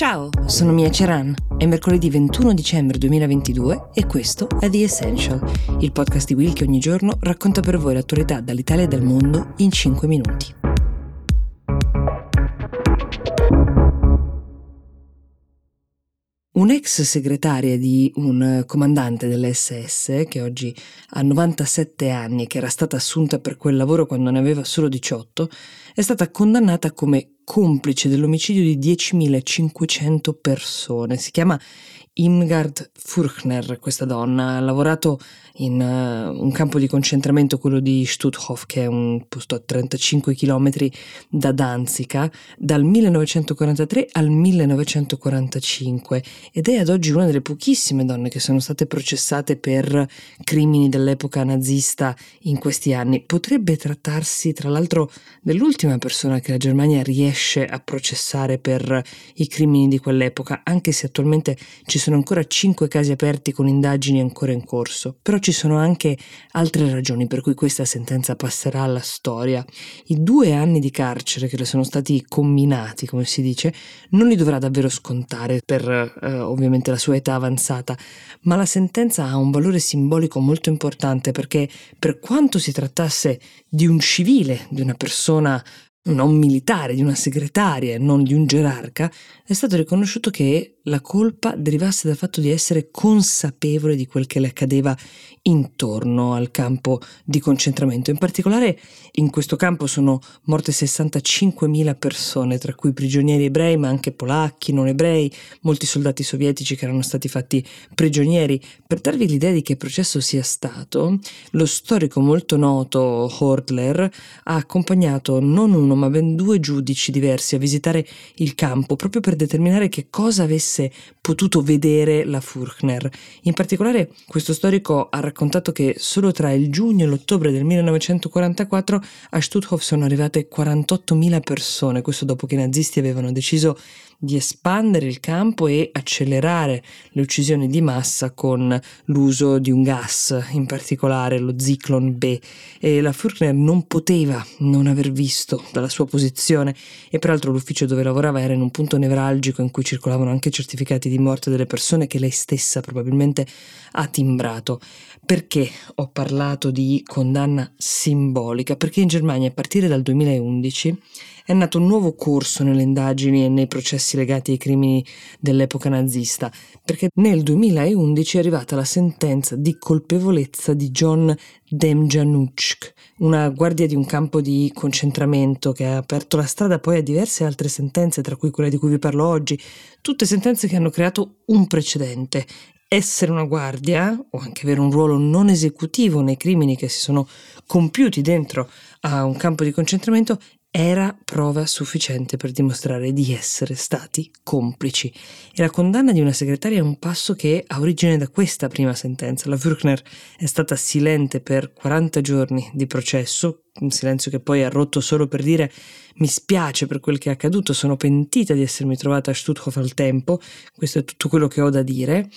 Ciao, sono Mia Ceran. È mercoledì 21 dicembre 2022 e questo è The Essential, il podcast di Will che ogni giorno racconta per voi l'attualità dall'Italia e dal mondo in 5 minuti. Un'ex segretaria di un comandante dell'SS, che oggi ha 97 anni e che era stata assunta per quel lavoro quando ne aveva solo 18, è stata condannata come complice dell'omicidio di 10.500 persone. Si chiama Imgard Furchner, questa donna, ha lavorato in uh, un campo di concentramento, quello di Stutthof, che è un posto a 35 km da Danzica, dal 1943 al 1945 ed è ad oggi una delle pochissime donne che sono state processate per crimini dell'epoca nazista in questi anni. Potrebbe trattarsi, tra l'altro, dell'ultima persona che la Germania riesce a processare per i crimini di quell'epoca, anche se attualmente ci sono ancora 5 casi aperti con indagini ancora in corso. Però ci sono anche altre ragioni per cui questa sentenza passerà alla storia. I due anni di carcere che le sono stati comminati, come si dice, non li dovrà davvero scontare per eh, ovviamente la sua età avanzata, ma la sentenza ha un valore simbolico molto importante perché per quanto si trattasse di un civile, di una persona non militare, di una segretaria non di un gerarca, è stato riconosciuto che la colpa derivasse dal fatto di essere consapevole di quel che le accadeva intorno al campo di concentramento. In particolare in questo campo sono morte 65.000 persone, tra cui prigionieri ebrei, ma anche polacchi, non ebrei, molti soldati sovietici che erano stati fatti prigionieri. Per darvi l'idea di che processo sia stato, lo storico molto noto Hortler ha accompagnato non uno ma ben due giudici diversi a visitare il campo proprio per determinare che cosa avesse potuto vedere la Furchner. In particolare questo storico ha raccontato che solo tra il giugno e l'ottobre del 1944 a Stutthof sono arrivate 48.000 persone, questo dopo che i nazisti avevano deciso di espandere il campo e accelerare le uccisioni di massa con l'uso di un gas, in particolare lo Zyklon B. E la Furchner non poteva non aver visto dalla sua posizione e peraltro l'ufficio dove lavorava era in un punto nevralgico in cui circolavano anche certificati di morte delle persone che lei stessa probabilmente ha timbrato. Perché ho parlato di condanna simbolica? Perché in Germania a partire dal 2011 è nato un nuovo corso nelle indagini e nei processi legati ai crimini dell'epoca nazista, perché nel 2011 è arrivata la sentenza di colpevolezza di John Demjanouchk, una guardia di un campo di concentramento che ha aperto la strada poi a diverse altre sentenze, tra cui quella di cui vi parlo oggi, tutte sentenze che hanno creato un precedente. Essere una guardia o anche avere un ruolo non esecutivo nei crimini che si sono compiuti dentro a un campo di concentramento era prova sufficiente per dimostrare di essere stati complici. E la condanna di una segretaria è un passo che ha origine da questa prima sentenza. La Furchner è stata silente per 40 giorni di processo, un silenzio che poi ha rotto solo per dire mi spiace per quel che è accaduto, sono pentita di essermi trovata a Stutthof al tempo, questo è tutto quello che ho da dire.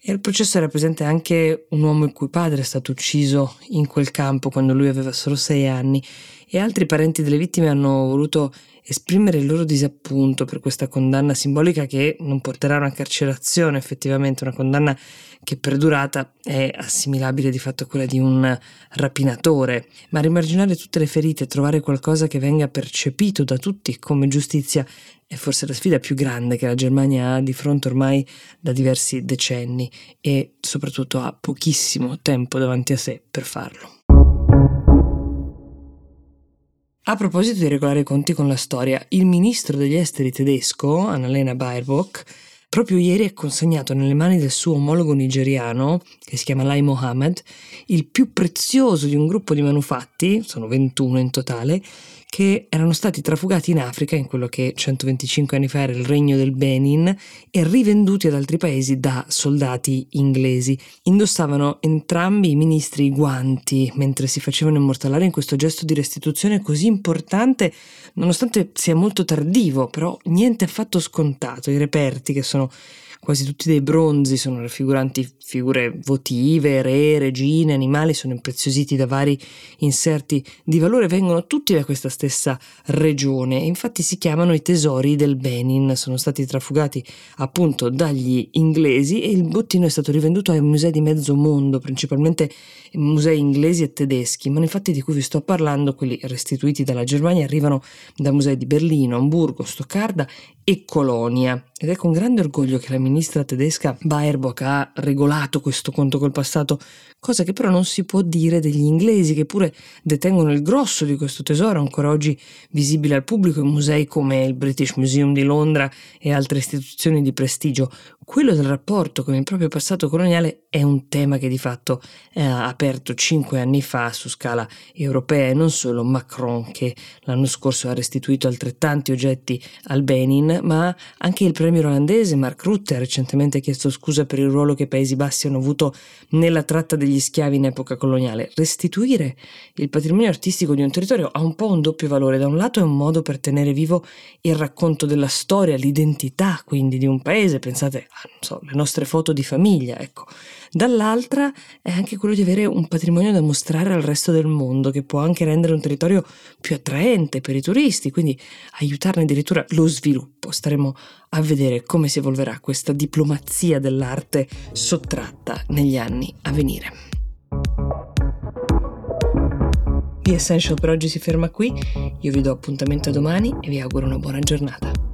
E al processo era presente anche un uomo il cui padre è stato ucciso in quel campo quando lui aveva solo sei anni e altri parenti delle vittime hanno voluto esprimere il loro disappunto per questa condanna simbolica che non porterà a una carcerazione, effettivamente una condanna che per durata è assimilabile di fatto a quella di un rapinatore, ma rimarginare tutte le ferite trovare qualcosa che venga percepito da tutti come giustizia è forse la sfida più grande che la Germania ha di fronte ormai da diversi decenni e soprattutto ha pochissimo tempo davanti a sé per farlo. A proposito di regolare i conti con la storia, il ministro degli esteri tedesco, Annalena Baerbock, proprio ieri ha consegnato nelle mani del suo omologo nigeriano, che si chiama Lai Mohammed, il più prezioso di un gruppo di manufatti, sono 21 in totale, che erano stati trafugati in Africa, in quello che 125 anni fa era il regno del Benin, e rivenduti ad altri paesi da soldati inglesi. Indossavano entrambi i ministri i guanti mentre si facevano immortalare in questo gesto di restituzione così importante, nonostante sia molto tardivo, però niente affatto scontato. I reperti, che sono その、quasi tutti dei bronzi sono raffiguranti figure votive, re, regine, animali, sono impreziositi da vari inserti di valore, vengono tutti da questa stessa regione, infatti si chiamano i tesori del Benin, sono stati trafugati appunto dagli inglesi e il bottino è stato rivenduto ai musei di mezzo mondo, principalmente musei inglesi e tedeschi, ma infatti di cui vi sto parlando, quelli restituiti dalla Germania, arrivano da musei di Berlino, Hamburgo, Stoccarda e Colonia. Ed è con grande orgoglio che la ministra tedesca Baerbock ha regolato questo conto col passato, cosa che però non si può dire degli inglesi che pure detengono il grosso di questo tesoro ancora oggi visibile al pubblico in musei come il British Museum di Londra e altre istituzioni di prestigio. Quello del rapporto con il proprio passato coloniale è un tema che di fatto è aperto cinque anni fa su scala europea e non solo Macron che l'anno scorso ha restituito altrettanti oggetti al Benin, ma anche il premier olandese Mark Rutte ha recentemente chiesto scusa per il ruolo che i Paesi Bassi hanno avuto nella tratta degli schiavi in epoca coloniale. Restituire il patrimonio artistico di un territorio ha un po' un doppio valore. Da un lato è un modo per tenere vivo il racconto della storia, l'identità quindi di un paese, pensate non so, le nostre foto di famiglia, ecco. Dall'altra è anche quello di avere un patrimonio da mostrare al resto del mondo, che può anche rendere un territorio più attraente per i turisti, quindi aiutarne addirittura lo sviluppo. Staremo a vedere come si evolverà questa diplomazia dell'arte sottratta negli anni a venire. The Essential per oggi si ferma qui, io vi do appuntamento a domani e vi auguro una buona giornata.